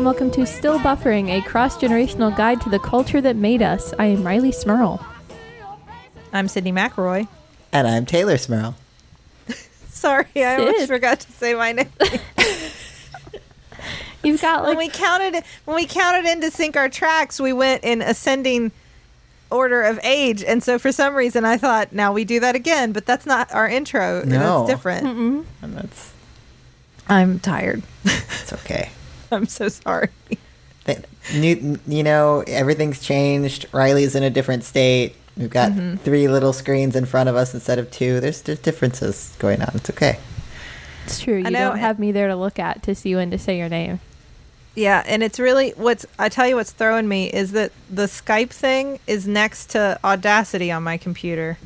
Hello and welcome to Still Buffering, a cross generational guide to the culture that made us. I am Rileigh Smirl. I'm Sydnee McElroy. And I'm Teylor Smirl. Sorry, I almost forgot to say my name. You've got when we counted when we counted in to sync our tracks, we went in ascending order of age, and so for some reason I thought now we do that again, but that's not our intro. No. That's different. And that's I'm tired. it's okay. I'm so sorry. Th- New, you know, everything's changed. Rileigh's in a different state. We've got Mm-hmm. three little screens in front of us instead of two. There's there's differences going on. It's okay. it's true. You I know, don't have me there to look at to see when to say your name. Yeah, and it's really what's I tell you what's throwing me is that the Skype thing is next to Audacity on my computer.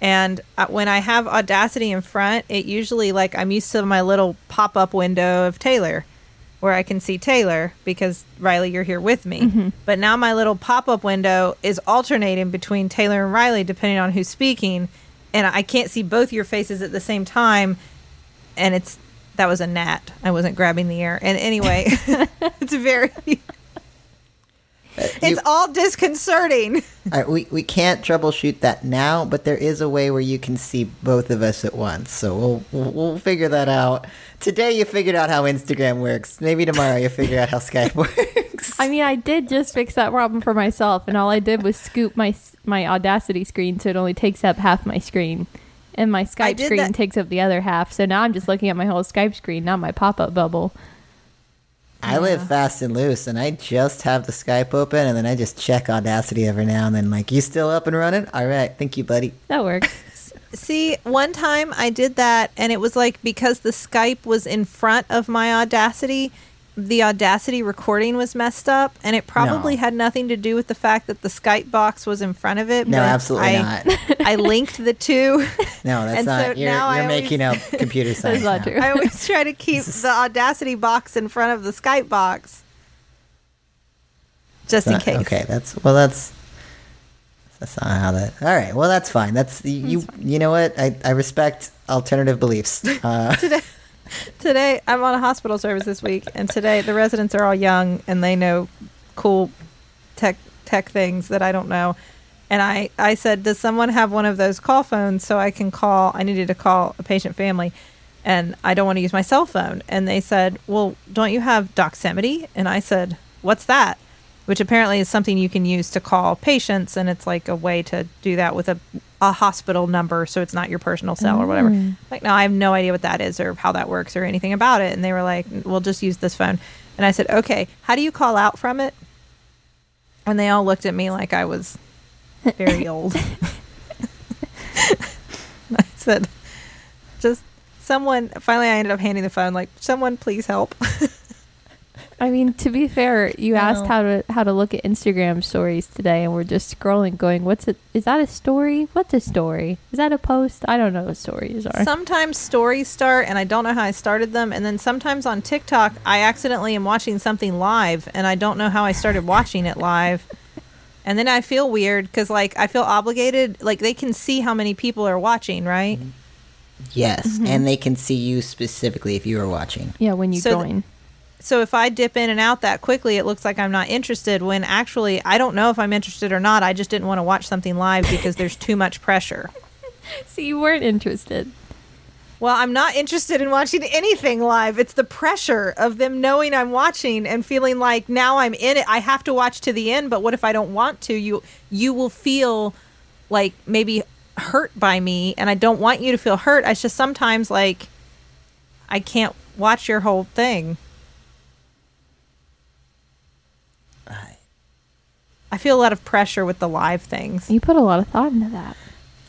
And uh, when I have Audacity in front, it usually like I'm used to my little pop-up window of Teylor where I can see Teylor because Rileigh you're here with me. Mm-hmm. But now my little pop-up window is alternating between Teylor and Rileigh depending on who's speaking, and I can't see both your faces at the same time and it's that was a gnat. I wasn't grabbing the air. And anyway, it's very it's You- all disconcerting. All right, we, we can't troubleshoot that now, but there is a way where you can see both of us at once. So we'll, we'll we'll figure that out. Today you figured out how Instagram works. Maybe tomorrow you figure out how Skype works. I mean, I did just fix that problem for myself, and all I did was scoop my my Audacity screen so it only takes up half my screen, and my Skype screen that- takes up the other half. So now I'm just looking at my whole Skype screen, not my pop up bubble. I live fast and loose, and I just have the Skype open, and then I just check Audacity every now and then. Like, you still up and running? All right, thank you, buddy. That works. See, one time I did that and it was like because the Skype was in front of my Audacity, the Audacity recording was messed up and it probably No. had nothing to do with the fact that the Skype box was in front of it. No, but absolutely I, not. I linked the two. No, that's And so not. you're now you're always- making up computer science. not now. true. I always try to keep the Audacity box in front of the Skype box. Just in case. Okay, that's well. That's that's not how that. All right, well, that's fine. That's you. You know what? I I respect alternative beliefs. Uh, Today, I'm on a hospital service this week, and today the residents are all young and they know cool tech tech things that I don't know. And I, I said, Does someone have one of those call phones so I can call? I needed to call a patient family, and I don't want to use my cell phone. And they said, Well, don't you have Doximity? And I said, What's that? Which apparently is something you can use to call patients, and it's like a way to do that with a, a hospital number, so it's not your personal cell or whatever. Mm. Like, no, I have no idea what that is or how that works or anything about it. And they were like, "We'll just use this phone." And I said, "Okay, how do you call out from it?" And they all looked at me like I was very old. I said, "Just someone." Finally, I ended up handing the phone. Like, someone, please help. I mean, to be fair, you asked No. how to how to look at Instagram stories today, and we're just scrolling, going, "What's it? Is that a story? What's a story? Is that a post? I don't know what stories are." sometimes stories start and I don't know how I started them and then sometimes on TikTok I accidentally am watching something live and I don't know how I started watching it live. And then I feel weird cuz like I feel obligated like they can see how many people are watching, right? yes, mm-hmm. and they can see you specifically if you are watching. yeah, when you So th- join. So if I dip in and out that quickly it looks like I'm not interested when actually I don't know if I'm interested or not. I just didn't want to watch something live because there's too much pressure. So you weren't interested. Well, I'm not interested in watching anything live. It's the pressure of them knowing I'm watching and feeling like now I'm in it. I have to watch to the end, but what if I don't want to? You you will feel like maybe hurt by me and I don't want you to feel hurt. It's just sometimes like I can't watch your whole thing. I feel a lot of pressure with the live things. You put a lot of thought into that.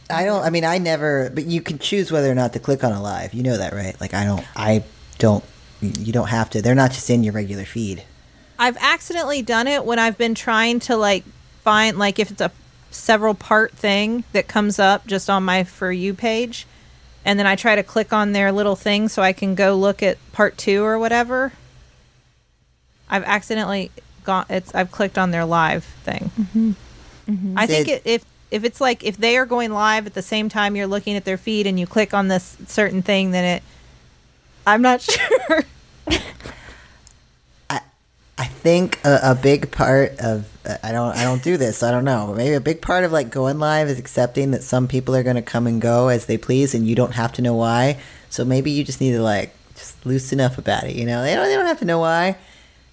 I don't. I mean, I never. But you can choose whether or not to click on a live. You know that, right? Like, I don't. I don't. You don't have to. They're not just in your regular feed. I've accidentally done it when I've been trying to like find like if it's a several part thing that comes up just on my for you page and then I try to click on their little thing so I can go look at part 2 or whatever. I've accidentally gone it's I've clicked on their live thing. Mm-hmm. Mm-hmm. I think it, if if it's like if they are going live at the same time you're looking at their feed and you click on this certain thing then it I'm not sure. I, think a, a big part of I don't I don't do this. I don't know. But maybe a big part of like going live is accepting that some people are going to come and go as they please, and you don't have to know why. So maybe you just need to like just loosen up about it. You know, they don't they don't have to know why.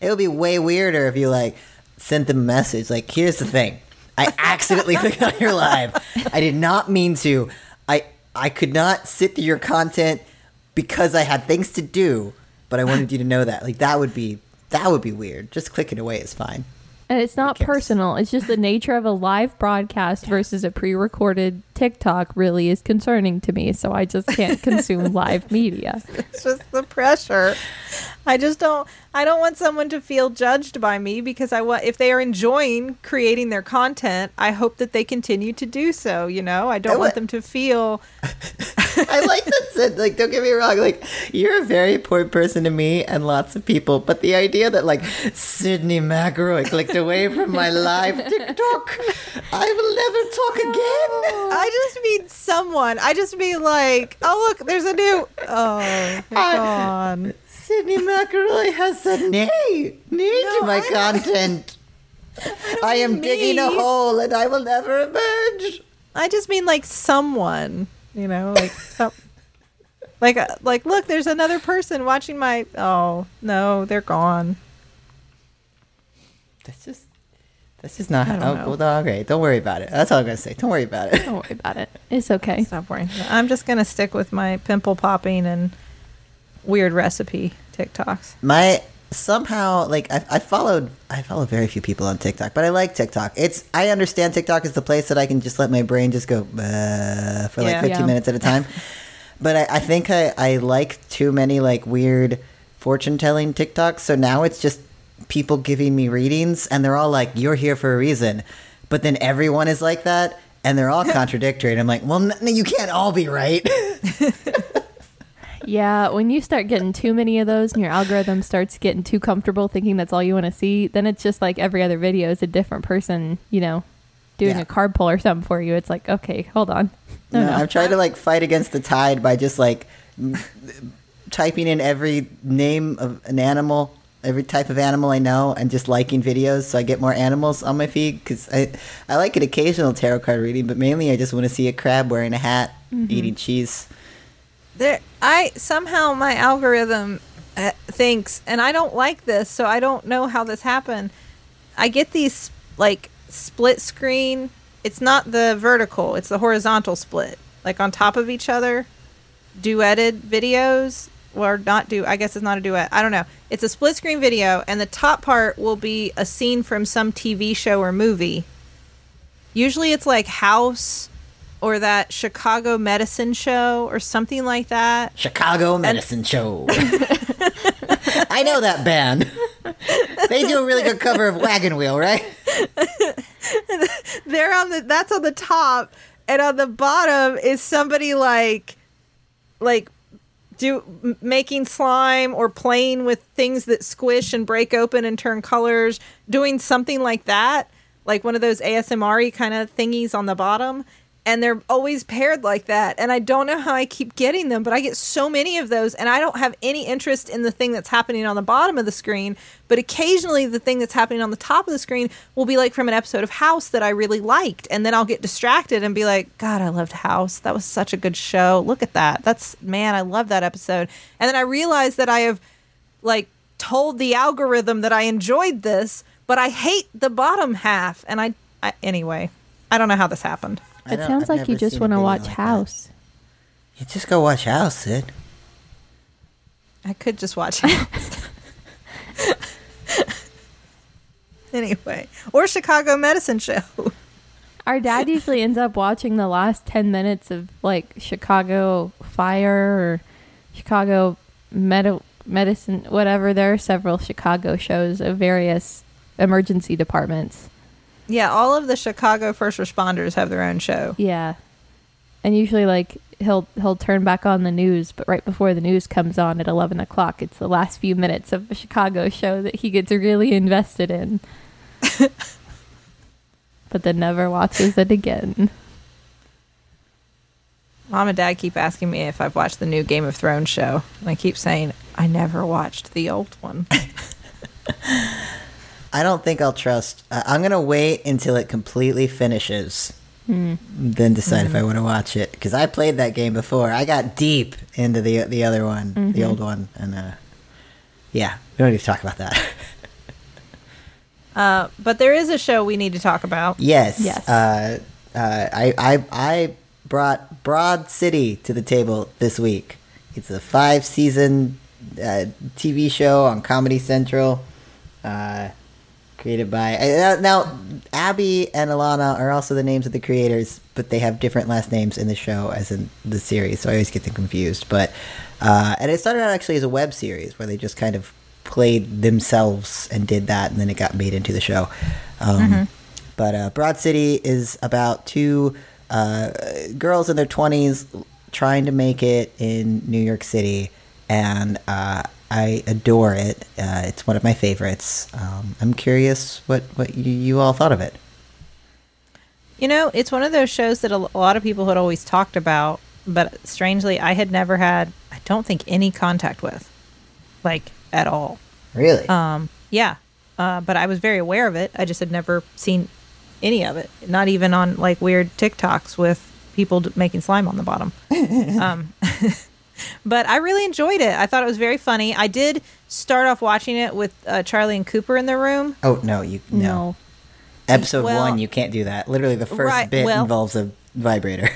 It would be way weirder if you like sent them a message like, "Here's the thing, I accidentally clicked on your live. I did not mean to. I I could not sit through your content because I had things to do, but I wanted you to know that. Like that would be that would be weird. Just clicking away is fine. And it's not personal. It's just the nature of a live broadcast versus a pre-recorded TikTok really is concerning to me. So I just can't consume live media. It's just the pressure. I just don't. I don't want someone to feel judged by me because I want. If they are enjoying creating their content, I hope that they continue to do so. You know, I don't I want wa- them to feel. I like that said. Like, don't get me wrong. Like, you're a very important person to me and lots of people. But the idea that like Sydnee McElroy clicked away from my live TikTok, I will never talk again. Oh. I just mean someone. I just mean like, oh look, there's a new. Oh, gone. Sydnee McElroy has said nay, nay to my I- content. I, am mean digging a hole and I will never emerge. I just mean like someone. You know, like some. Like, uh, like, look, there's another person watching my. Oh no, they're gone. That's just. That's just not I how. don't Oh, know. well, okay, don't worry about it. That's all I'm gonna say. Don't worry about it. Don't worry about it. It's okay. Stop worrying. I'm just gonna stick with my pimple popping and weird recipe TikToks. my somehow like I, I followed I follow very few people on TikTok, but I like TikTok. It's I understand TikTok is the place that I can just let my brain just go uh, for like Yeah. 15 Yeah. minutes at a time. but I, I think I, I like too many like weird fortune telling TikToks. So now it's just people giving me readings, and they're all like, "You're here for a reason," but then everyone is like that. And they're all contradictory, and I'm like, well, no, you can't all be right. Yeah, when you start getting too many of those and your algorithm starts getting too comfortable thinking that's all you want to see, then it's just like every other video is a different person, you know, doing Yeah. a card pull or something for you. It's like, okay, hold on. No, No, no. I'm trying to like fight against the tide by just like typing in every name of an animal, every type of animal I know, and just liking videos so I get more animals on my feed. Because I I like an occasional tarot card reading, but mainly I just want to see a crab wearing a hat, eating cheese. There, I somehow my algorithm uh, thinks, and I don't like this, so I don't know how this happened. I get these like split screen. It's not the vertical; it's the horizontal split, like on top of each other. Duetted videos, or not do? I guess it's not a duet. I don't know. It's a split screen video, and the top part will be a scene from some TV show or movie. Usually, it's like House or that Chicago Medicine Show or something like that. Chicago Medicine Show. I know that band. They do a really good cover of Wagon Wheel, right? They're on the that's on the top, and on the bottom is somebody like, like, do making slime or playing with things that squish and break open and turn colors, doing something like that, like one of those ASMR kind of thingies on the bottom. And they're always paired like that. And I don't know how I keep getting them, but I get so many of those, and I don't have any interest in the thing that's happening on the bottom of the screen. But occasionally, the thing that's happening on the top of the screen will be like from an episode of House that I really liked. And then I'll get distracted and be like, God, I loved House. That was such a good show. Look at that. That's, man, I love that episode. And then I realize that I have, like, told the algorithm that I enjoyed this, but I hate the bottom half. And I, I anyway, I don't know how this happened. I It sounds I've like you just want to watch like that. House. You just go watch House, Sid. I could just watch House. anyway, or Chicago Medicine Show. Our dad usually ends up watching the last 10 minutes of like Chicago Fire or Chicago Medi- Medicine, whatever. There are several Chicago shows of various emergency departments. Yeah, all of the Chicago first responders have their own show. Yeah. And usually like he'll he'll turn back on the news, but right before the news comes on at 11 o'clock, it's the last few minutes of the Chicago show that he gets really invested in. but then never watches it again. Mom and Dad keep asking me if I've watched the new Game of Thrones show, and I keep saying I never watched the old one. I don't think I'll trust. Uh, I'm gonna wait until it completely finishes, then decide if I want to watch it. Because I played that game before. I got deep into the the other one, the old one, and uh, yeah, we don't need to talk about that. Uh, but there is a show we need to talk about. yes. Yes. Uh, uh, I I I brought Broad City to the table this week. It's a five season uh, TV show on Comedy Central. Uh, created by uh, now Abbi and Ilana are also the names of the creators, but they have different last names in the show as in the series, so I always get them confused. But uh, and it started out actually as a web series where they just kind of played themselves and did that, and then it got made into the show. Um, But uh, Broad City is about two uh, girls in their twenties trying to make it in New York City, and uh, I adore it. Uh, it's one of my favorites. Um, I'm curious what what you, you all thought of it. You know, it's one of those shows that a lot of people had always talked about, but strangely, I had never had, I don't think, any contact with, like at all. Really? Um, yeah, uh, but I was very aware of it. I just had never seen any of it, not even on like weird TikToks with people d- making slime on the bottom. um, but I really enjoyed it. I thought it was very funny. I did start off watching it with uh, Charlie and Cooper in the room. oh no, you no. No. Episode Well- one, you can't do that. Literally, the first Right, bit well- involves a vibrator.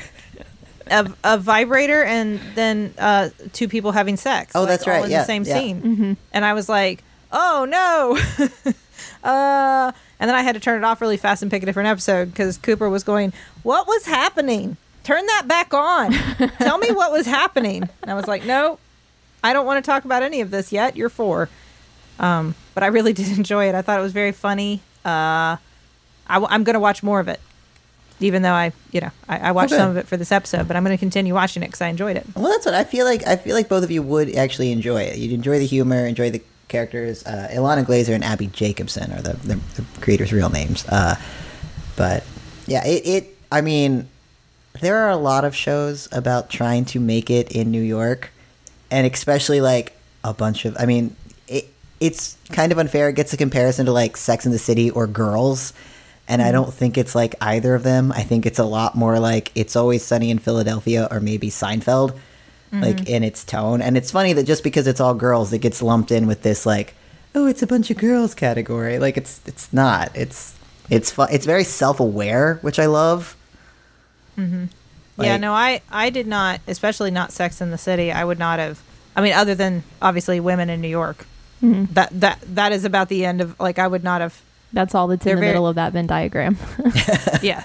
a, a vibrator and then uh, two people having sex. Oh, like, that's all right. In Yeah, the same yeah. scene, and I was like, "Oh no!" uh, and then I had to turn it off really fast and pick a different episode because Cooper was going, "What was happening? Turn that back on. Tell me what was happening." And I was like, "No, I don't want to talk about any of this yet. You're four. Um, but I really did enjoy it. I thought it was very funny. Uh, I, am going to watch more of it, even though I, you know, I, I watched Okay. some of it for this episode. But I'm going to continue watching it because I enjoyed it. Well, that's what I feel like. I feel like both of you would actually enjoy it. You'd enjoy the humor, enjoy the characters. Uh, Ilana Glazer and Abbi Jacobson are the, the, the creators' real names. Uh, but yeah, it, it. I mean, there are a lot of shows about trying to make it in New York, and especially like a bunch of. I mean, it, it's kind of unfair. It gets a comparison to like Sex in the City or Girls. And I mm-hmm. don't think it's like either of them. I think it's a lot more like It's Always Sunny in Philadelphia or maybe Seinfeld like mm-hmm. in its tone. And it's funny that just because it's all girls, it gets lumped in with this like, oh, it's a bunch of girls category. Like it's it's not. It's it's fun. It's very self aware, which I love. Yeah, Like- no, I, I did not, especially not Sex in the City. I would not have. I mean, other than obviously women in New York. That that that is about the end of like I would not have. That's all that's in the very- middle of that Venn diagram. yeah,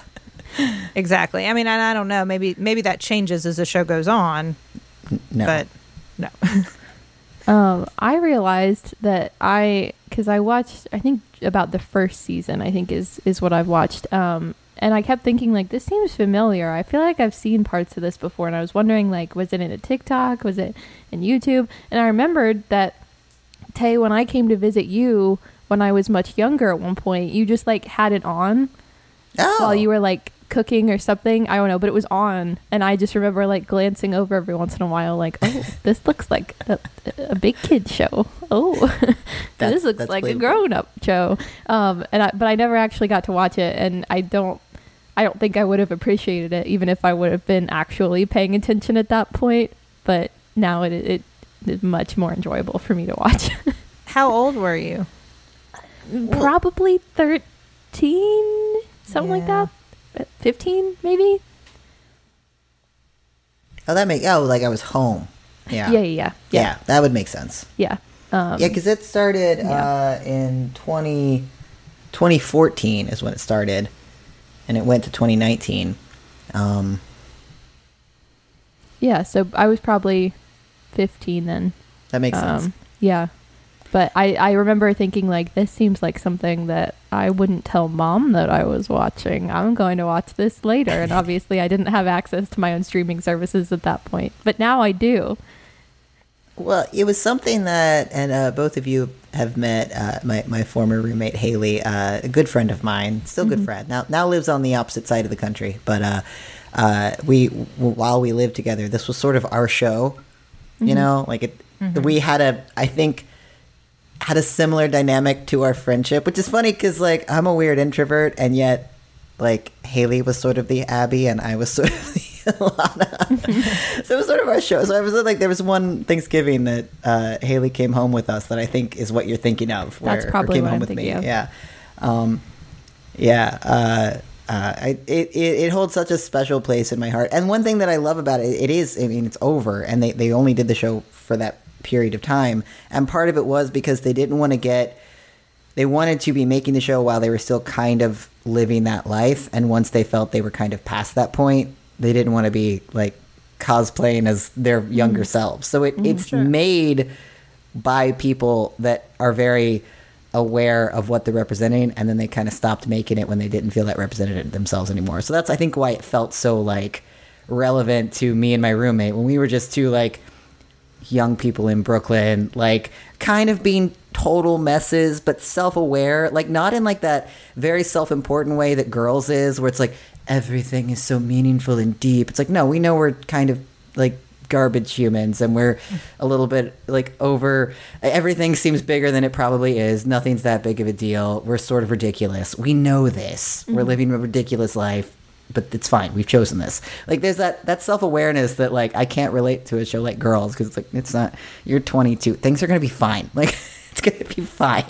exactly. I mean, and I don't know. Maybe maybe that changes as the show goes on, No, but no. Um, I realized that I because I watched I think about the first season I think is is what I've watched. Um, and I kept thinking like this seems familiar. I feel like I've seen parts of this before, and I was wondering like was it in a TikTok? Was it in YouTube? And I remembered that Tay, when I came to visit you when I was much younger at one point, you just like had it on oh, while you were like cooking or something. I don't know, but it was on, and I just remember like glancing over every once in a while, like, oh, this looks like a, a big kid show. Oh, this looks like a grown up show. Um, and I, but I never actually got to watch it, and I don't. I don't think I would have appreciated it even if I would have been actually paying attention at that point. But now it it is much more enjoyable for me to watch. How old were you? Probably thirteen, something like that. Fifteen, maybe. oh, that make oh, like I was home. Yeah, Yeah, yeah, yeah, yeah, that would make sense. yeah. Um, yeah, because it started yeah. uh, in 20, 2014 is when it started, and it went to 2019. Um, yeah. So I was probably fifteen then. that makes sense. Um, yeah, but I I remember thinking like this seems like something that I wouldn't tell mom that I was watching. I'm going to watch this later, and obviously I didn't have access to my own streaming services at that point, but now I do. Well, it was something that, and uh, both of you have met uh, my my former roommate Haley, uh, a good friend of mine, still good friend. Now now lives on the opposite side of the country, but uh, uh, we w- while we lived together, this was sort of our show. You know, like it. We had a, I think. had a similar dynamic to our friendship, which is funny because like I'm a weird introvert, and yet like Haley was sort of the Abbi, and I was sort of the Ilana. so it was sort of our show. So I was like, there was one Thanksgiving that uh, Haley came home with us that I think is what you're thinking of. That's where- or probably came what home I'm with thinking me. of. Yeah, um, yeah. Uh, uh, I, it, it it holds such a special place in my heart. And one thing that I love about it, it is, I mean, it's over, and they they only did the show for that period of time. And part of it was because they didn't want to get they wanted to be making the show while they were still kind of living that life and once they felt they were kind of past that point they didn't want to be like cosplaying as their younger mm-hmm. selves. So it, mm-hmm. it's sure. made by people that are very aware of what they're representing and then they kind of stopped making it when they didn't feel that represented themselves anymore. So that's i think why it felt so like relevant to me and my roommate when we were just two like young people in Brooklyn, like kind of being total messes, but self aware, like not in like that very self important way that girls is, where it's like everything is so meaningful and deep. It's like, no, we know we're kind of like garbage humans and we're a little bit like over everything seems bigger than it probably is nothing's that big of a deal we're sort of ridiculous we know this we're mm-hmm. living a ridiculous life but it's fine. We've chosen this. Like there's that that self awareness that like I can't relate to a show like Girls because it's like it's not. You're 22. Things are gonna be fine. Like it's gonna be fine.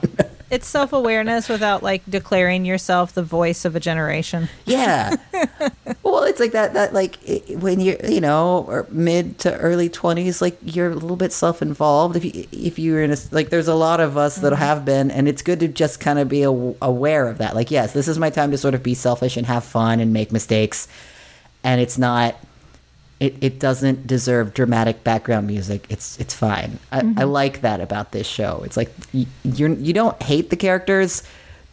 It's self awareness without like declaring yourself the voice of a generation. yeah. well, it's like that. That like i when you're you know or mid to early 20s, like you're a little bit self involved. If you if you're in a like, there's a lot of us that mm-hmm. have been, and it's good to just kind of be aw- aware of that. Like, yes, this is my time to sort of be selfish and have fun and make mistakes, and it's not. It, it doesn't deserve dramatic background music. It's it's fine. I, I like that about this show. It's like you, you're you don't hate the characters,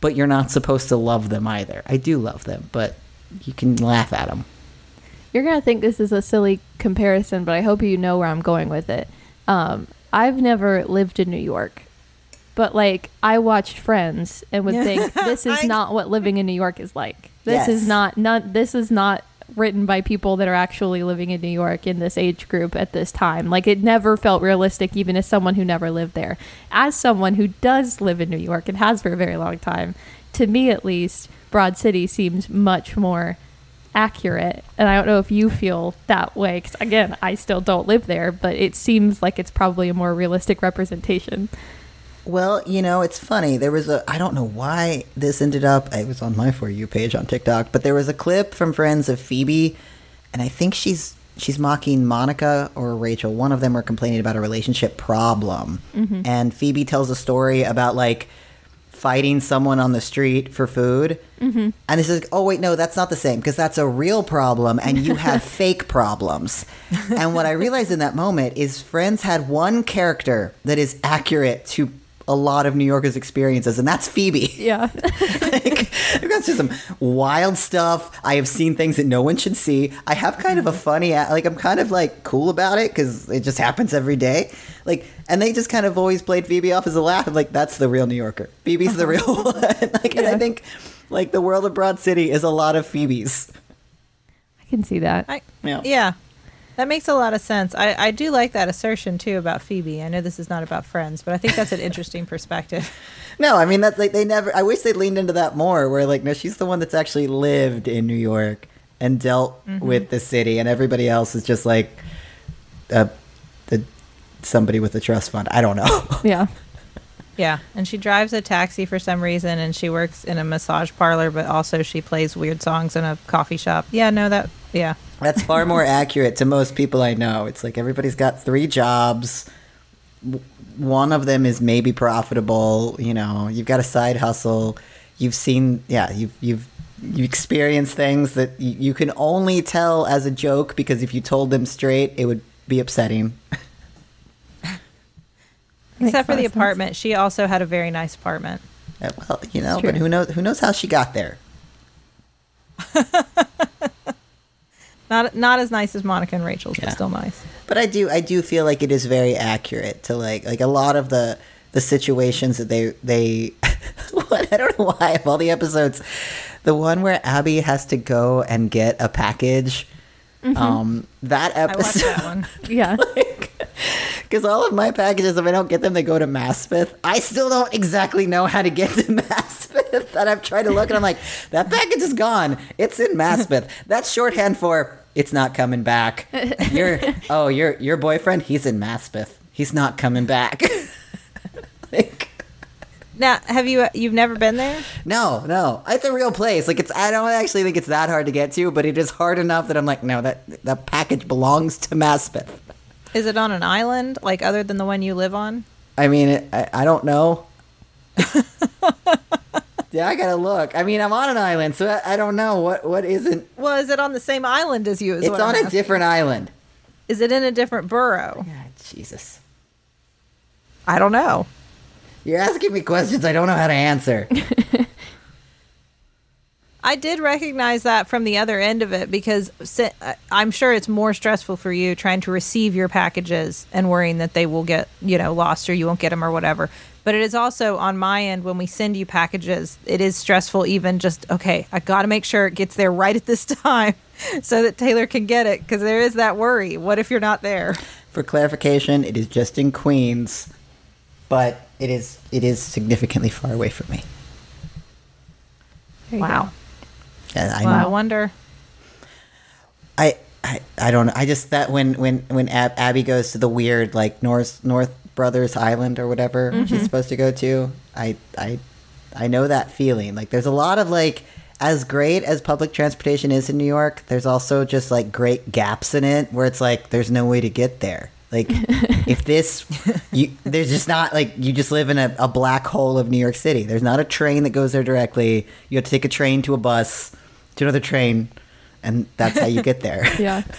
but you're not supposed to love them either. I do love them, but you can laugh at them. You're gonna think this is a silly comparison, but I hope you know where I'm going with it. Um, I've never lived in New York, but like I watched Friends and would think this is I- not what living in New York is like. This Yes. is not not this is not written by people that are actually living in New York in this age group at this time. Like it never felt realistic, even as someone who never lived there. As someone who does live in New York and has for a very long time, to me at least, Broad City seems much more accurate. And I don't know if you feel that way because again, I still don't live there, but it seems like it's probably a more realistic representation. Well, you know, it's funny. There was a I don't know why this ended up. It was on my for you page on TikTok, but there was a clip from Friends of Phoebe, and I think she's she's mocking Monica or Rachel. One of them are complaining about a relationship problem, and Phoebe tells a story about like fighting someone on the street for food. Mm-hmm. And this is, oh, wait, no, that's not the same because that's a real problem and you have fake problems. And what I realized in that moment is Friends had one character that is accurate to a lot of New Yorkers' experiences, and that's Phoebe. Yeah. like, I've gone through some wild stuff. I have seen things that no one should see. I have kind of a mm-hmm. funny, like I'm kind of like cool about it because it just happens every day. Like, and they just kind of always played Phoebe off as a laugh. I'm like, that's the real New Yorker. Phoebe's the real uh-huh. one. like, and I think like the world of Broad City is a lot of Phoebes. I can see that. I, Yeah. yeah. That makes a lot of sense. I, I do like that assertion too about Phoebe. I know this is not about friends, but I think that's an interesting perspective. No, I mean that's like they never. I wish they leaned into that more. Where like, no, she's the one that's actually lived in New York and dealt with the city, and everybody else is just like, uh, the somebody with a trust fund. I don't know. Yeah. Yeah, and she drives a taxi for some reason, and she works in a massage parlor, but also she plays weird songs in a coffee shop. Yeah, no, that yeah, That's far more accurate to most people I know. It's like everybody's got three jobs. One of them is maybe profitable. You know, you've got a side hustle. You've seen, yeah, you've you've you experienced things that you, you can only tell as a joke because if you told them straight, it would be upsetting. Except for the sense. apartment. She also had a very nice apartment. Uh, Well, you know, but who knows? Who knows how she got there? Not not as nice as Monica and Rachel's, Yeah. but still nice. But I do I do feel like it is very accurate to like like a lot of the the situations that they they what I don't know why of all the episodes the one where Abbi has to go and get a package um that I episode that one. Yeah. Because all of my packages, if I don't get them, they go to Maspeth. I still don't exactly know how to get to Maspeth. And I've tried to look and I'm like, that package is gone. It's in Maspeth. That's shorthand for it's not coming back. Your oh, your your boyfriend, he's in Maspeth. He's not coming back. like Now, have you you've never been there? no, no. It's a real place. Like it's I don't actually think it's that hard to get to, but it is hard enough that I'm like, no, that that package belongs to Maspeth. Is it on an island like other than the one you live on? I mean, it, I, I don't know. yeah, I gotta look. I mean, I'm on an island, so I, I don't know what what isn't. Well, is it on the same island as you? Is It's on I'm a asking. different island. Is it in a different borough? Yeah, Jesus, I don't know. you're asking me questions I don't know how to answer. I did recognize that from the other end of it because uh, I'm sure it's more stressful for you trying to receive your packages and worrying that they will get, you know, lost or you won't get them or whatever. But it is also on my end when we send you packages, it is stressful even just okay, I got to make sure it gets there right at this time so that Teylor can get it because there is that worry. What if you're not there? For clarification, it is just in Queens, but it is it is significantly far away from me. Wow. And I Well, I wonder. I, I I don't know. I just that when when when Ab- Abbi goes to the weird like North North Brothers Island or whatever Mm-hmm. she's supposed to go to, I I I know that feeling. Like there's a lot of like as great as public transportation is in New York, there's also just like great gaps in it where it's like there's no way to get there. Like if this you there's just not like you just live in a, a black hole of New York City. There's not a train that goes there directly. You have to take a train to a bus to another train and that's how you get there. Yeah.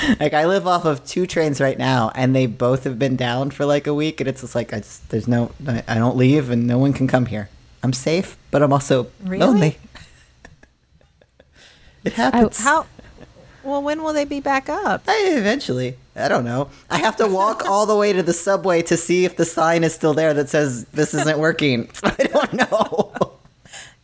like I live off of two trains right now, and they both have been down for like a week, and it's just like I just there's no I I don't leave, and no one can come here. I'm safe, but I'm also Really? lonely. It happens. How? Well, when will they be back up? I, eventually, I don't know. I have to walk all the way to the subway to see if the sign is still there that says this isn't working. I don't know.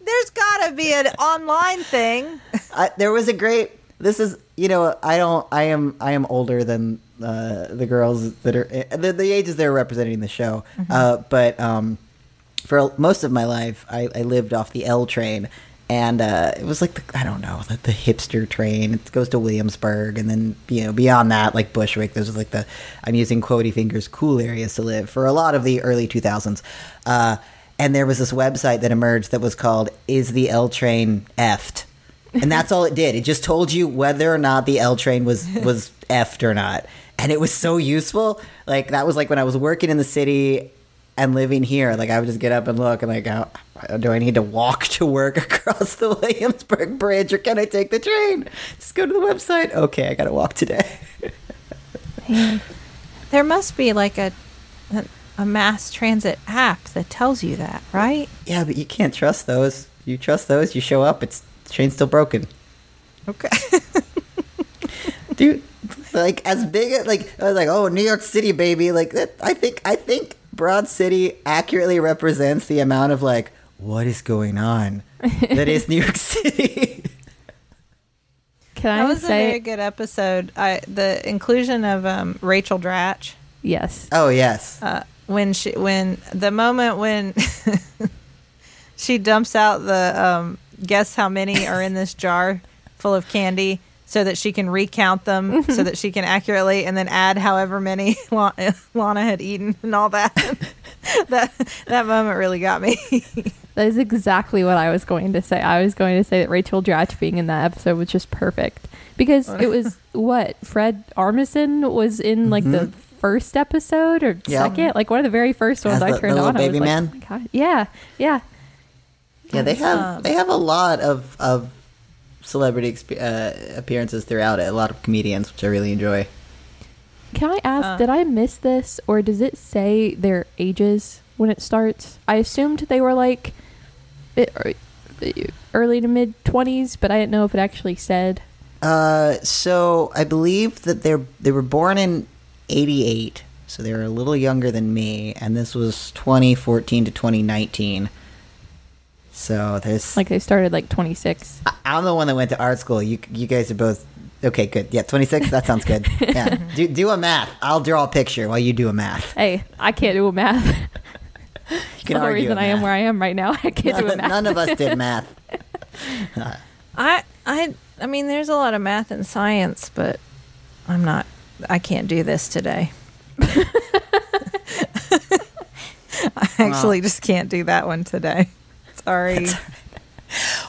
There's got to be an online thing. I, there was a great. This is you know I don't I am I am older than uh, the girls that are the, the ages they're representing in the show, uh, but um, for most of my life I, I lived off the L train, and uh, it was like the, I don't know the, the hipster train. It goes to Williamsburg, and then you know beyond that like Bushwick. Those are like the I'm using quotey fingers cool areas to live for a lot of the early 2000s. Uh, and there was this website that emerged that was called "Is the L Train Effed?" And that's all it did. It just told you whether or not the L train was was effed or not, and it was so useful. Like that was like when I was working in the city and living here. Like I would just get up and look, and like, how, do I need to walk to work across the Williamsburg Bridge, or can I take the train? Just go to the website. Okay, I got to walk today. There must be like a, a a mass transit app that tells you that, right? yeah, but you can't trust those. You trust those, you show up. It's the train's still broken. Okay. dude like as big as like i was like oh new york city baby like that i think i think broad city accurately represents the amount of like what is going on that is new york city Can that I was a very good episode. I the inclusion of um, Rachel Dratch yes? oh yes uh, when she when the moment when she dumps out the um, guess how many are in this jar full of candy so that she can recount them so mm-hmm. that she can accurately and then add however many Lana had eaten and all that. that that moment really got me. That is exactly what I was going to say. I was going to say that Rachel Dratch being in that episode was just perfect because it was what Fred Armisen was in like the mm-hmm. first episode or Yeah. second, like one of the very first ones As I the- turned the little on. I was baby like, man? "Oh God." Yeah, yeah. Yeah they have Um, they have a lot of of celebrity exp- uh, appearances throughout it a lot of comedians which i really enjoy Can I ask, Uh. did I miss this or does it say their ages when it starts? I assumed they were like early to mid 20s, but I didn't know if it actually said. Uh, so I believe that they're they were born in '88, so they were a little younger than me, and this was 2014 to 2019. So there's Like they started like 26. I- I'm the one that went to art school. You you guys are both Okay, good. Yeah, 26. That sounds good. Yeah. do, do a math. I'll draw a picture while you do a math. Hey, I can't do a math. You That's can the argue reason a I am where I am right now. I can't do a None, math. none of us did math. I I I mean, there's a lot of math and science, but I'm not. I can't do this today. I actually just can't do that one today. Sorry.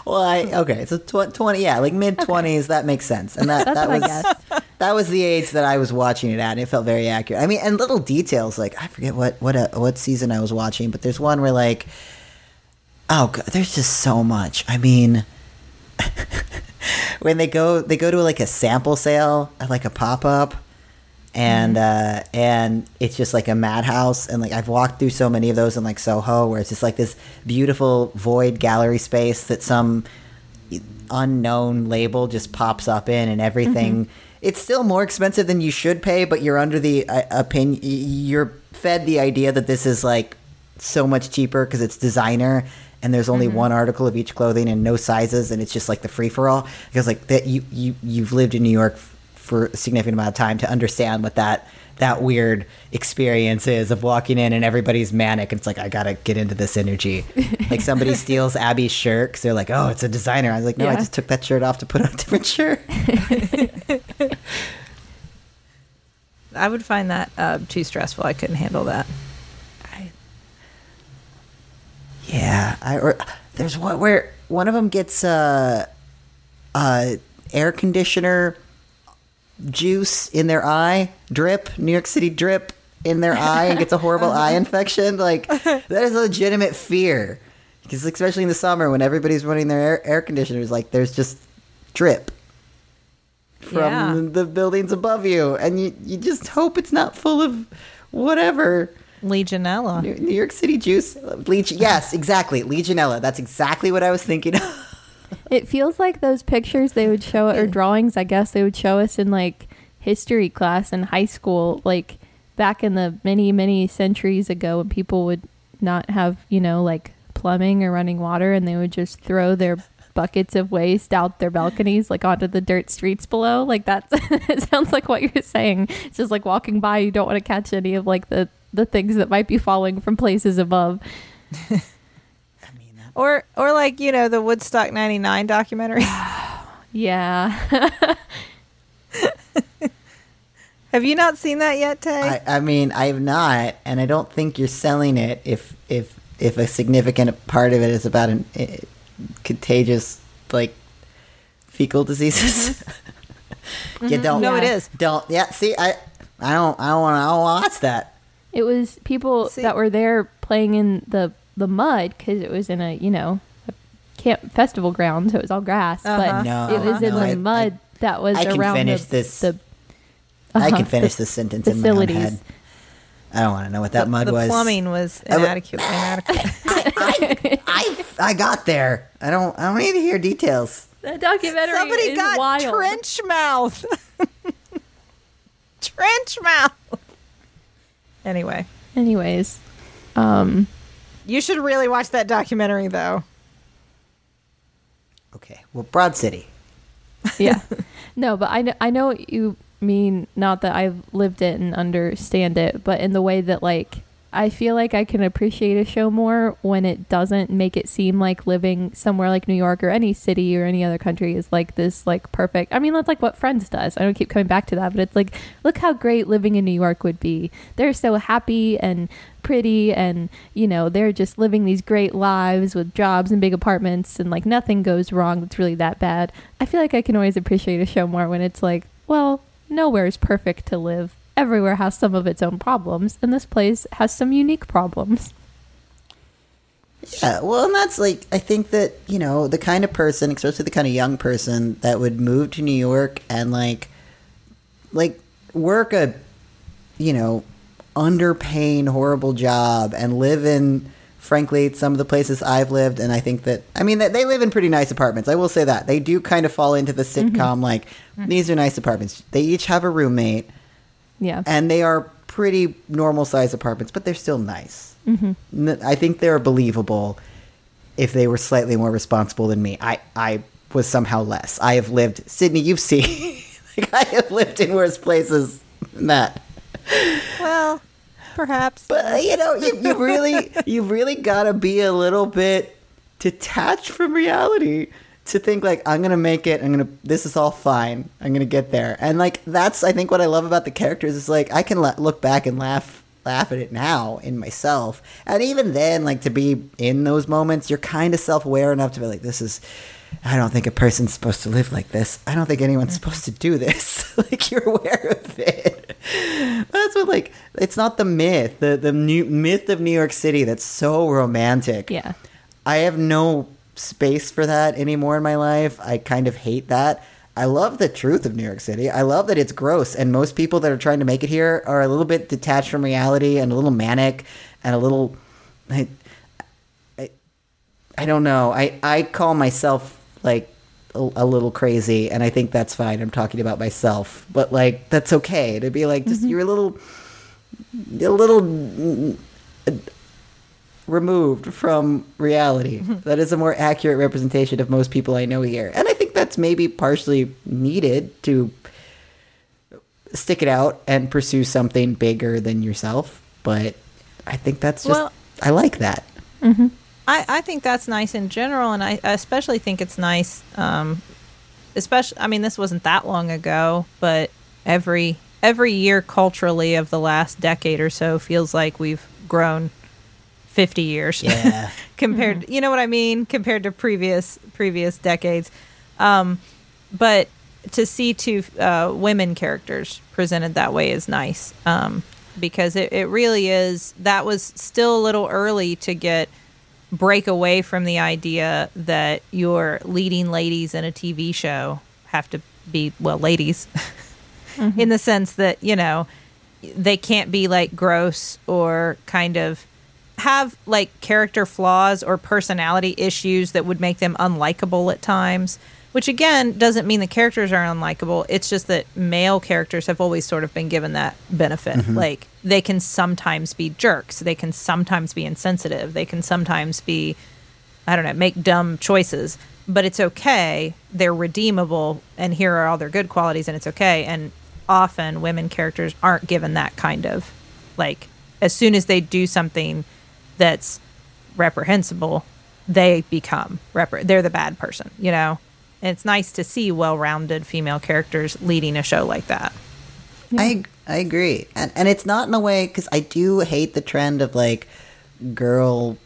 Well, I okay. So tw- 20, yeah, like mid 20s. That makes sense. And that that was that was the age that I was watching it at. And it felt very accurate. I mean, and little details like I forget what what uh what season I was watching, but there's one where like, oh, God, there's just so much. I mean, when they go they go to like a sample sale at like a pop up. And uh, and it's just like a madhouse, and like I've walked through so many of those in like Soho, where it's just like this beautiful void gallery space that some unknown label just pops up in and everything. It's still more expensive than you should pay but you're under the uh, opinion you're fed the idea that this is like so much cheaper because it's designer and there's only one article of each clothing and no sizes and it's just like the free for all because like that you you you've lived in New York for a significant amount of time to understand what that that weird experience is of walking in and everybody's manic and it's like I gotta get into this energy. like somebody steals Abbi's shirt because they're like, oh, it's a designer. I was like, no, I just took that shirt off to put on a different shirt. I would find that uh, too stressful. I couldn't handle that. Yeah, I or there's one where one of them gets uh, uh, air conditioner juice in their eye, drip, New York City drip in their eye, and gets a horrible uh-huh. eye infection. Like that is a legitimate fear, because especially in the summer when everybody's running their air, air conditioners, like there's just drip from Yeah. the buildings above you, and you you just hope it's not full of whatever. Legionella. New New York City juice. Leg- yes, exactly. Legionella. That's exactly what I was thinking of. It feels like those pictures they would show or drawings, I guess they would show us in like history class in high school, like back in the many, many centuries ago when people would not have, you know, like plumbing or running water and they would just throw their buckets of waste out their balconies like onto the dirt streets below. Like that sounds like what you're saying. It's just like walking by you don't want to catch any of like the the things that might be falling from places above. Or or like, you know, the Woodstock 99 documentary. Yeah. Have you not seen that yet, Tay? I, I mean, I have not, and I don't think you're selling it if if if a significant part of it is about an uh, contagious like fecal diseases. you don't. No, it Yeah. is. Don't. Yeah. See, I I don't I don't want I don't want to watch that. It was people See- that were there playing in the the mud because it was in a you know a camp festival ground, so it was all grass. Uh-huh. But No, it was in no, the I- mud that was I can around finish the, this. the I uh-huh, can finish the this sentence in my own head. I don't want to know what that the, mud the was. plumbing was I inadequate. inadequate. I, I I got there. I don't I don't need to hear details. The documentary Somebody is got wild. trench mouth. trench mouth. Anyway, Anyways, um, you should really watch that documentary, though. Okay. Well, Broad City. yeah, no, but I know I know what you mean. Not that I've lived it and understand it, but in the way that like I feel like I can appreciate a show more when it doesn't make it seem like living somewhere like New York or any city or any other country is like this like perfect. I mean, that's like what Friends does. I don't keep coming back to that, but it's like look how great living in New York would be. They're so happy and pretty and you know they're just living these great lives with jobs and big apartments and like nothing goes wrong that's really that bad i feel like i can always appreciate a show more when it's like well nowhere is perfect to live everywhere has some of its own problems and this place has some unique problems Yeah, well, and that's like I think that you know the kind of person, especially the kind of young person that would move to New York and like, like work a, you know, underpaying horrible job and live in, frankly, some of the places I've lived, and I think that I mean that they live in pretty nice apartments. I will say that they do kind of fall into the mm-hmm. sitcom like mm-hmm. these are nice apartments. They each have a roommate yeah and they are pretty normal sized apartments, but they're still nice. Mm-hmm. I think they're believable if they were slightly more responsible than me. I, I was somehow less. I have lived, Sydnee, you've seen like I have lived in worse places than that. Well, perhaps. But uh, you know, you, you really, you really gotta be a little bit detached from reality to think like I'm gonna make it. I'm gonna. This is all fine. I'm gonna get there. And like that's, I think, what I love about the characters is like I can la- look back and laugh, laugh at it now in myself. And even then, like to be in those moments, you're kind of self aware enough to be like, this is. I don't think a person's supposed to live like this. I don't think anyone's mm-hmm. supposed to do this. like you're aware of it. That's what like it's not the myth, the the new myth of New York City that's so romantic. Yeah. I have no space for that anymore in my life. I kind of hate that. I love the truth of New York City. I love that it's gross, and most people that are trying to make it here are a little bit detached from reality and a little manic and a little. I, I, I don't know. I, I call myself like a, a little crazy, and I think that's fine. I'm talking about myself, but like that's okay to be like just mm-hmm. you're a little, a little removed from reality. That is a more accurate representation of most people I know here. And I think that's maybe partially needed to stick it out and pursue something bigger than yourself. But I think that's just, Well- I like that. I, I think that's nice in general, and I, I especially think it's nice. Um, especially, I mean, this wasn't that long ago, but every every year culturally of the last decade or so feels like we've grown fifty years. Yeah. compared, you know what I mean, compared to previous previous decades. Um, but to see two uh, women characters presented that way is nice um, because it, it really is. That was still a little early to get break away from the idea that your leading ladies in a TV show have to be well ladies in the sense that you know they can't be like gross or kind of have like character flaws or personality issues that would make them unlikable at times which again doesn't mean the characters are unlikable. It's just that male characters have always sort of been given that benefit. Mm-hmm. Like they can sometimes be jerks. They can sometimes be insensitive. They can sometimes be I don't know, make dumb choices, but it's okay. They're redeemable, and here are all their good qualities, and it's okay. And often women characters aren't given that kind of like, as soon as they do something that's reprehensible, they become repre- they're the bad person, you know. And it's nice to see well-rounded female characters leading a show like that. I I agree, and and it's not in a way because I do hate the trend of like girl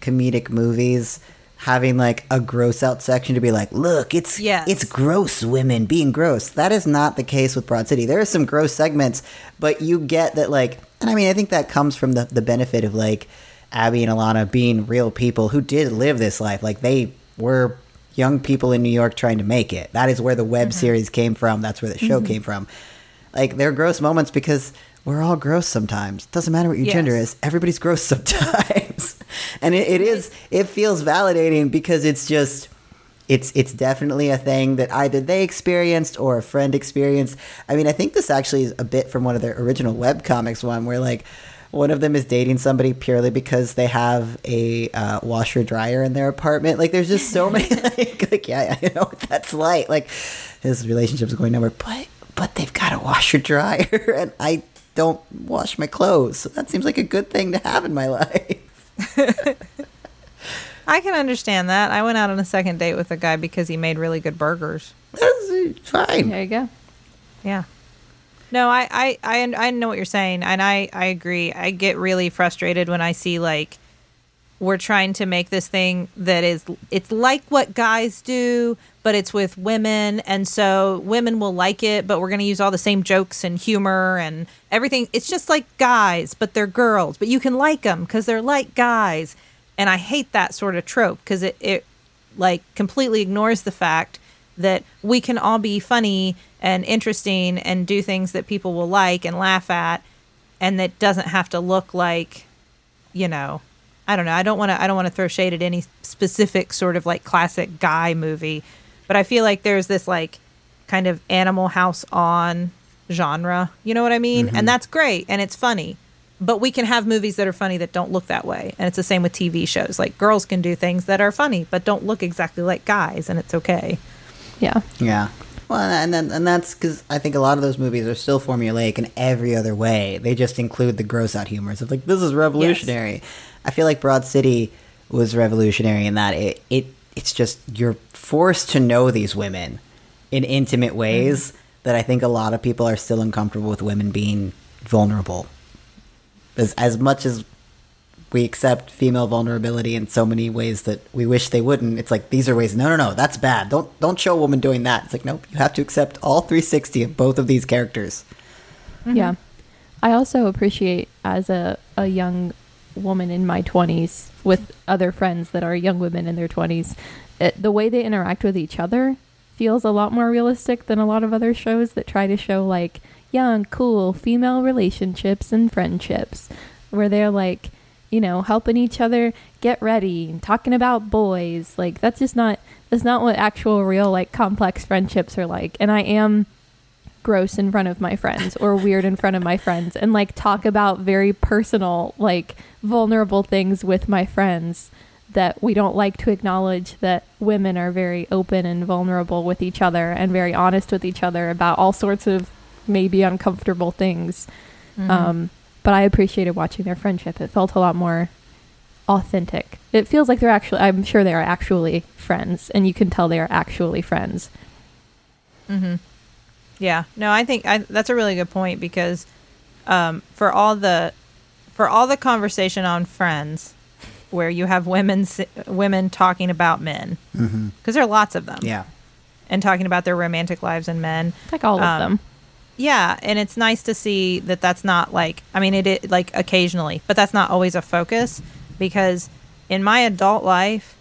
comedic movies having like a gross out section to be like, look, it's Yes. it's gross women being gross. That is not the case with Broad City. There are some gross segments, but you get that like, and I mean, I think that comes from the the benefit of like Abbi and Ilana being real people who did live this life. Like they were young people in New York trying to make it. That is where the web mm-hmm. series came from. That's where the show mm-hmm. came from. Like they're gross moments because we're all gross sometimes. Doesn't matter what your Yes. gender is. Everybody's gross sometimes, and it, it is. It feels validating because it's just. It's it's definitely a thing that either they experienced or a friend experienced. I mean, I think this actually is a bit from one of their original web comics one where like one of them is dating somebody purely because they have a uh, washer dryer in their apartment. Like, there's just so many like, like yeah, I know what that's like. Like, his relationship's going nowhere, but but they've got a washer dryer, and I don't wash my clothes, so that seems like a good thing to have in my life. I can understand that. I went out on a second date with a guy because he made really good burgers. That's uh, fine. There you go. Yeah. No, I, I, I, I know what you're saying, and I, I agree. I get really frustrated when I see like we're trying to make this thing that is it's like what guys do, but it's with women, and so women will like it, but we're going to use all the same jokes and humor and everything. It's just like guys, but they're girls, but you can like them because they're like guys, and I hate that sort of trope because it, it like completely ignores the fact that we can all be funny and interesting and do things that people will like and laugh at and that doesn't have to look like you know i don't know i don't want to i don't want to throw shade at any specific sort of like classic guy movie but i feel like there's this like kind of animal house on genre you know what i mean mm-hmm. and that's great and it's funny but we can have movies that are funny that don't look that way and it's the same with tv shows like girls can do things that are funny but don't look exactly like guys and it's okay Yeah. Yeah. Well, and then and that's because I think a lot of those movies are still formulaic in every other way. They just include the gross out humors of like this is revolutionary. I feel like Broad City was revolutionary in that it it it's just you're forced to know these women in intimate ways mm-hmm. that I think a lot of people are still uncomfortable with women being vulnerable. As as much as we accept female vulnerability in so many ways that we wish they wouldn't. It's like these are ways. No, no, no, that's bad. Don't don't show a woman doing that. It's like nope. You have to accept all 360 of both of these characters. Mm-hmm. Yeah. I also appreciate as a, a young woman in my 20s with other friends that are young women in their 20s, it, eh, the way they interact with each other feels a lot more realistic than a lot of other shows that try to show like young, cool female relationships and friendships where they're like, you know, helping each other get ready and talking about boys. Like that's just not that's not what actual real like complex friendships are like. And I am gross in front of my friends or weird in front of my friends and like talk about very personal like vulnerable things with my friends that we don't like to acknowledge that women are very open and vulnerable with each other and very honest with each other about all sorts of maybe uncomfortable things um, but i appreciated watching their friendship. It felt a lot more authentic. It feels like they're actually i'm sure they are actually friends and you can tell they are actually friends. Hmm. Yeah, no, I think I, that's a really good point because um, for all the for all the conversation on Friends, where you have women women talking about men, because there are lots of them, Yeah. and talking about their romantic lives and men. like all of Um, them Yeah, and it's nice to see that that's not like I mean it, it like occasionally, but that's not always a focus because in my adult life,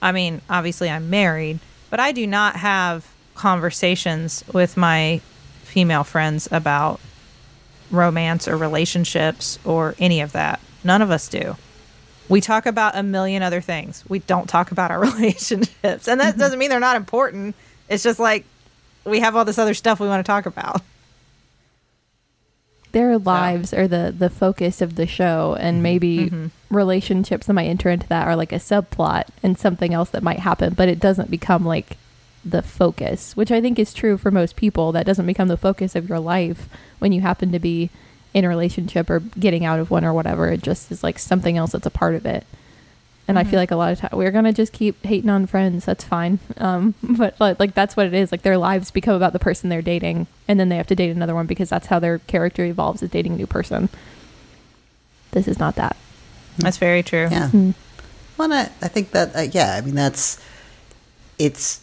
I mean, obviously I'm married, but I do not have conversations with my female friends about romance or relationships or any of that. None of us do. We talk about a million other things. We don't talk about our relationships. And that mm-hmm. doesn't mean they're not important. It's just like we have all this other stuff we want to talk about. Their lives are the the focus of the show and mm-hmm. maybe mm-hmm. relationships that might enter into that are like a subplot and something else that might happen but it doesn't become like the focus which i think is true for most people. That doesn't become the focus of your life when you happen to be in a relationship or getting out of one or whatever. It just is like something else that's a part of it and i feel like a lot of time we're gonna just keep hating on friends that's fine um but like, like that's what it is like their lives become about the person they're dating and then they have to date another one because that's how their character evolves is dating a new person this is not that That's very true. Yeah. Hmm. Well, I, I think that uh, yeah. I mean, that's it's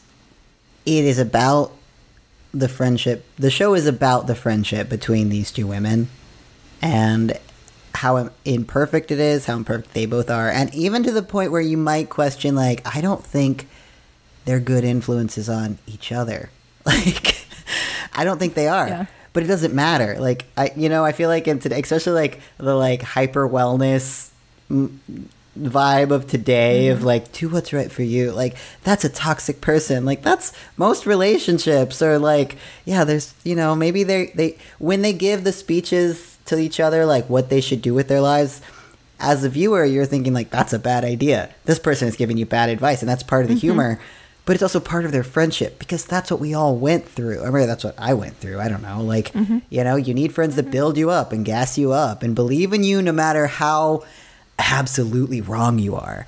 it is about the friendship. The show is about the friendship between these two women, and how imperfect it is, how imperfect they both are, and even to the point where you might question, like, I don't think they're good influences on each other. Like, I don't think they are. Yeah. But it doesn't matter. Like, I, you know, I feel like in today, especially like the like hyper wellness mm, vibe of today of like do what's right for you like that's a toxic person like that's most relationships are like yeah there's you know maybe they they when they give the speeches to each other like what they should do with their lives as a viewer you're thinking like that's a bad idea this person is giving you bad advice and that's part of the mm-hmm. humor but it's also part of their friendship because that's what we all went through. I mean, that's what I went through. I don't know. Like, mm-hmm. you know, you need friends that mm-hmm. build you up and gas you up and believe in you no matter how absolutely wrong you are.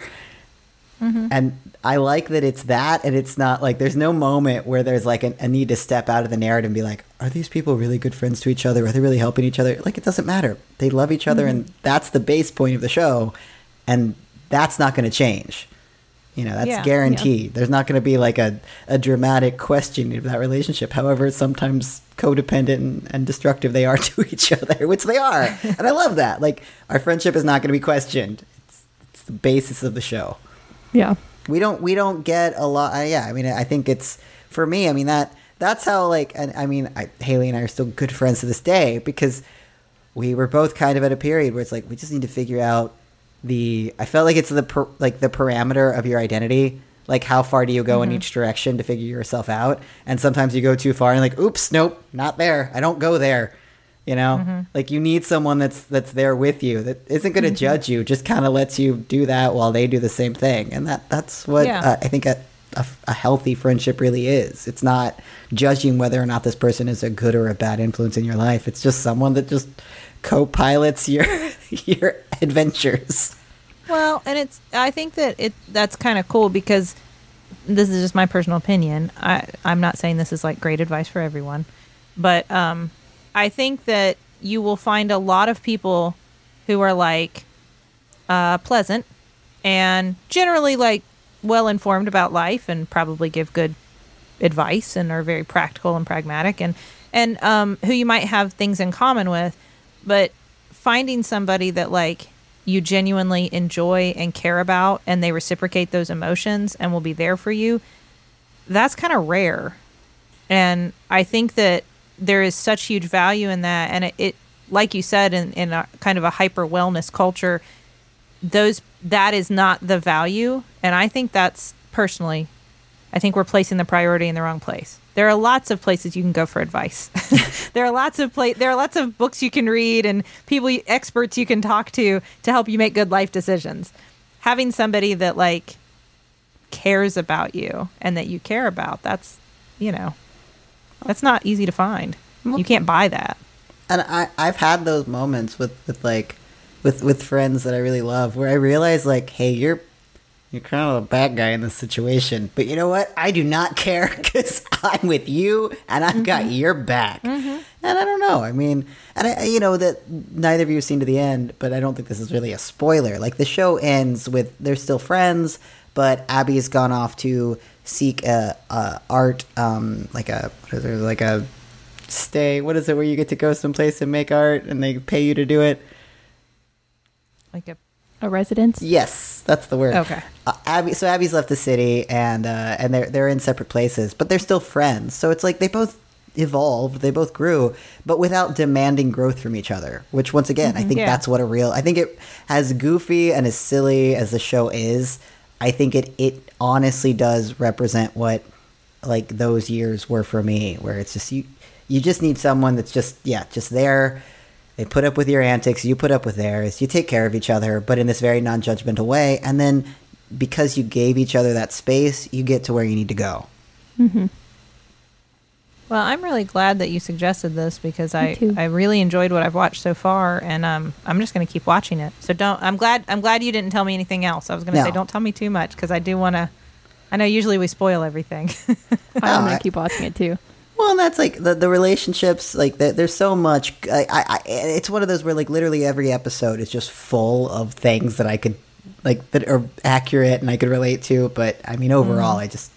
And I like that it's that, and it's not like there's no moment where there's like a, a need to step out of the narrative and be like, are these people really good friends to each other? Are they really helping each other? Like, it doesn't matter. They love each other, and mm-hmm. that's the base point of the show, and that's not going to change. You know, that's Yeah. guaranteed. There's not going to be like a, a dramatic question of that relationship. However, sometimes codependent and, and destructive they are to each other, which they are. and I love that. Like, our friendship is not going to be questioned. It's, it's the basis of the show yeah we don't we don't get a lot uh, yeah i mean i think it's for me i mean that that's how like and i mean I, haley and i are still good friends to this day because we were both kind of at a period where it's like we just need to figure out the i felt like it's the per, like the parameter of your identity. Like how far do you go in each direction to figure yourself out? And sometimes you go too far and like oops nope not there. I don't go there you know like you need someone that's that's there with you that isn't going to judge you just kind of lets you do that while they do the same thing and that that's what Yeah. uh, i think uh, a, a healthy friendship really is. It's not judging whether or not this person is a good or a bad influence in your life. It's just someone that just co-pilots your your adventures. Well, and it's I think that it that's kind of cool because this is just my personal opinion. I I'm not saying this is like great advice for everyone, but um I think that you will find a lot of people who are like uh pleasant and generally like well informed about life and probably give good advice and are very practical and pragmatic and and um who you might have things in common with, but finding somebody that like you genuinely enjoy and care about and they reciprocate those emotions and will be there for you that's kind of rare. And i think that there is such huge value in that. And it, it like you said in, in a kind of a hyper wellness culture those that is not the value. And i think that's personally i think we're placing the priority in the wrong place. There are lots of places you can go for advice. There are lots of pla- there are lots of books you can read and people experts you can talk to to help you make good life decisions. Having somebody that like cares about you and that you care about that's you know that's not easy to find you can't buy that and I I've had those moments with with like with with friends that I really love where I realize like, hey, you're you're kind of a bad guy in this situation, but you know what? I do not care because I'm with you and I've got mm-hmm. your back. Mm-hmm. And I don't know. I mean, and I, you know that neither of you have seen to the end, but I don't think this is really a spoiler. Like the show ends with they're still friends, but Abbi's gone off to seek a, a art, um, like a what is it, like a stay. What is it where you get to go someplace and make art and they pay you to do it? like a A residence? Yes, that's the word. Okay. Uh, Abbi, so Abbi's left the city, and uh, and they're they're in separate places, but they're still friends. So it's like they both evolved, they both grew, but without demanding growth from each other. Which once again, I think Yeah. that's what a real. I think it as goofy and as silly as the show is. I think it it honestly does represent what like those years were for me, where it's just you you just need someone that's just yeah just there. They put up with your antics, you put up with theirs. You take care of each other, but in this very non-judgmental way. And then because you gave each other that space, you get to where you need to go. Mm-hmm. Well, I'm really glad that you suggested this because I, too. I really enjoyed what I've watched so far, and um, I'm just going to keep watching it. So don't. I'm glad. I'm glad you didn't tell me anything else. I was going to No. say don't tell me too much because I do want to. I know usually we spoil everything. I'm gonna keep watching it too. Well, and that's like the the relationships. Like the, there's so much. I, I, I it's one of those where like literally every episode is just full of things that I could like that are accurate and I could relate to. But I mean, overall, I just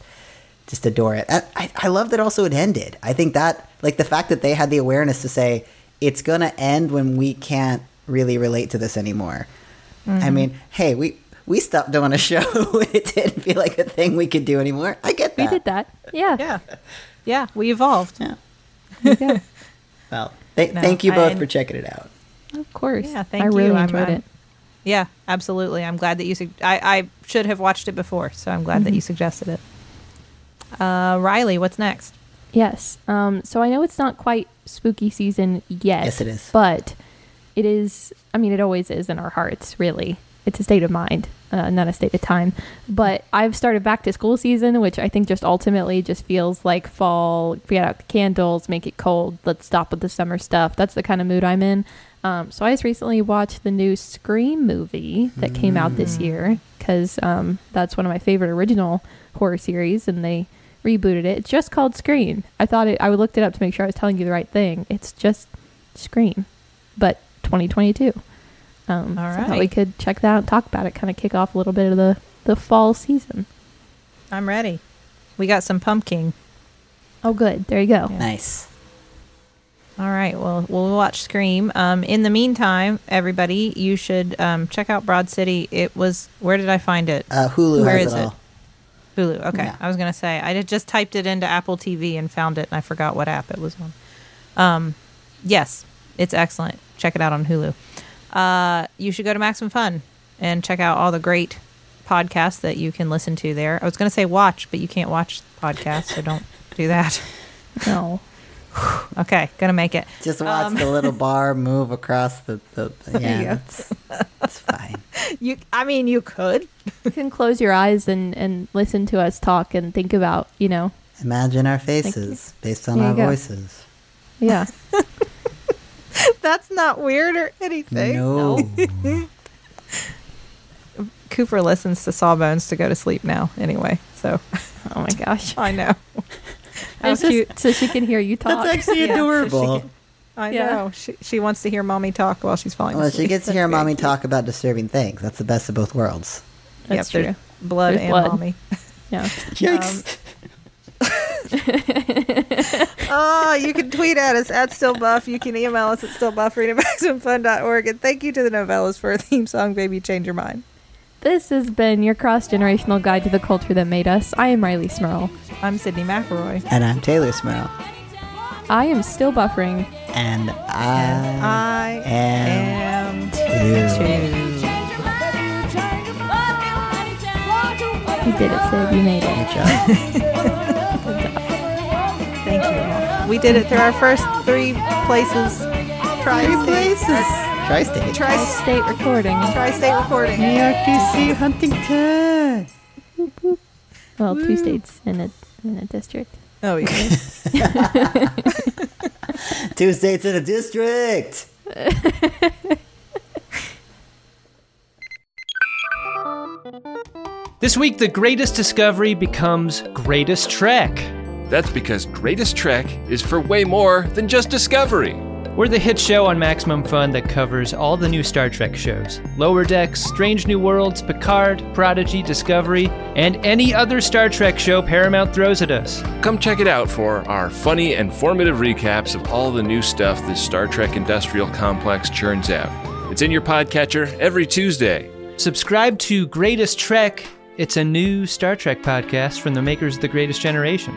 just adore it. I, I, I love that also it ended. I think that like the fact that they had the awareness to say it's gonna end when we can't really relate to this anymore. I mm-hmm. mean, hey, we. We stopped doing a show when it didn't feel like a thing we could do anymore. I get We that. did that. Yeah. yeah, yeah, we evolved. Yeah. There you go. Well, th- No, thank you both I- for checking it out. Of course. Yeah, thank I really you. I'm- enjoyed I'm- it. Yeah, absolutely. I'm glad that you. Sug- I I should have watched it before, so I'm glad that mm-hmm. you suggested it. Uh, Rileigh, what's next? Yes. Um, so I know it's not quite spooky season yet. Yes, it is. But it is, I mean, it always is in our hearts, really. It's a state of mind, uh, not a state of time. But I've started back to school season, which I think just ultimately just feels like fall, get out the candles, make it cold, let's stop with the summer stuff. That's the kind of mood I'm in. Um, so I just recently watched the new Scream movie that came out this year because um, that's one of my favorite original horror series, and they rebooted it. It's just called Scream. I thought it. I looked it up to make sure I was telling you the right thing. It's just Scream, but 2022. Um, All so I thought we could check that out and talk about it. Kind of kick off a little bit of the the fall season. I'm ready. We got some pumpkin. Oh, good. There you go. Yeah. Nice. All right. Well, we'll watch Scream. Um, in the meantime, everybody, you should um, check out Broad City. It was. Where did I find it? Uh, Hulu Where has is it it? all. Hulu. Okay. Yeah. I was gonna say I had just typed it into Apple TV and found it, and I forgot what app it was on. Um, yes, it's excellent. Check it out on Hulu. Uh, you should go to Maximum Fun and check out all the great podcasts that you can listen to there. I was gonna say watch, but you can't watch podcasts, so don't do that. No. Okay, gonna make it. Just watch Um, the little bar move across the. the, the There yeah, go. that's, that's fine. You, I mean, you could. You can close your eyes and, and listen to us talk and think about, you know, Imagine our faces based on our go. voices. yeah. That's not weird or anything. No. Cooper listens to Sawbones to go to sleep now, anyway. So Oh my gosh. I know. How It's just cute. so she can hear you talk. That's actually Yeah, so adorable. can- I Yeah. know. She, she wants to hear mommy talk while she's falling Well, asleep. she gets to hear very mommy cute. talk about disturbing things. That's the best of both worlds. That's Yep, true. Blood There's and blood. mommy. Yeah. Yikes. Oh, you can tweet at us at stillbuff. You can email us at stillbuffering at maximumfun.org. And thank you to the Nouvellas for a theme song, Baby Change Your Mind. This has been your cross generational guide to the culture that made us. I am Rileigh Smirl. I'm Sydnee McElroy. and I'm Teylor Smirl. I am still buffering. And I, I am, am too. too. You did it, Sid. You made it. Good it. job. Thank you. We did it through our first three places. Three places. Tri-state. Tri State recording. Tri-state recording. New York, D.C., Huntington. Well, two states in a in a district. Oh, yeah. Two states in a district. This week, the greatest discovery becomes greatest trek. That's because Greatest Trek is for way more than just Discovery. We're the hit show on Maximum Fun that covers all the new Star Trek shows Lower Decks, Strange New Worlds, Picard, Prodigy, Discovery, and any other Star Trek show Paramount throws at us. Come check it out for our funny and formative recaps of all the new stuff this Star Trek industrial complex churns out. It's in your podcatcher every Tuesday. Subscribe to Greatest Trek. It's a new Star Trek podcast from the makers of The Greatest Generation.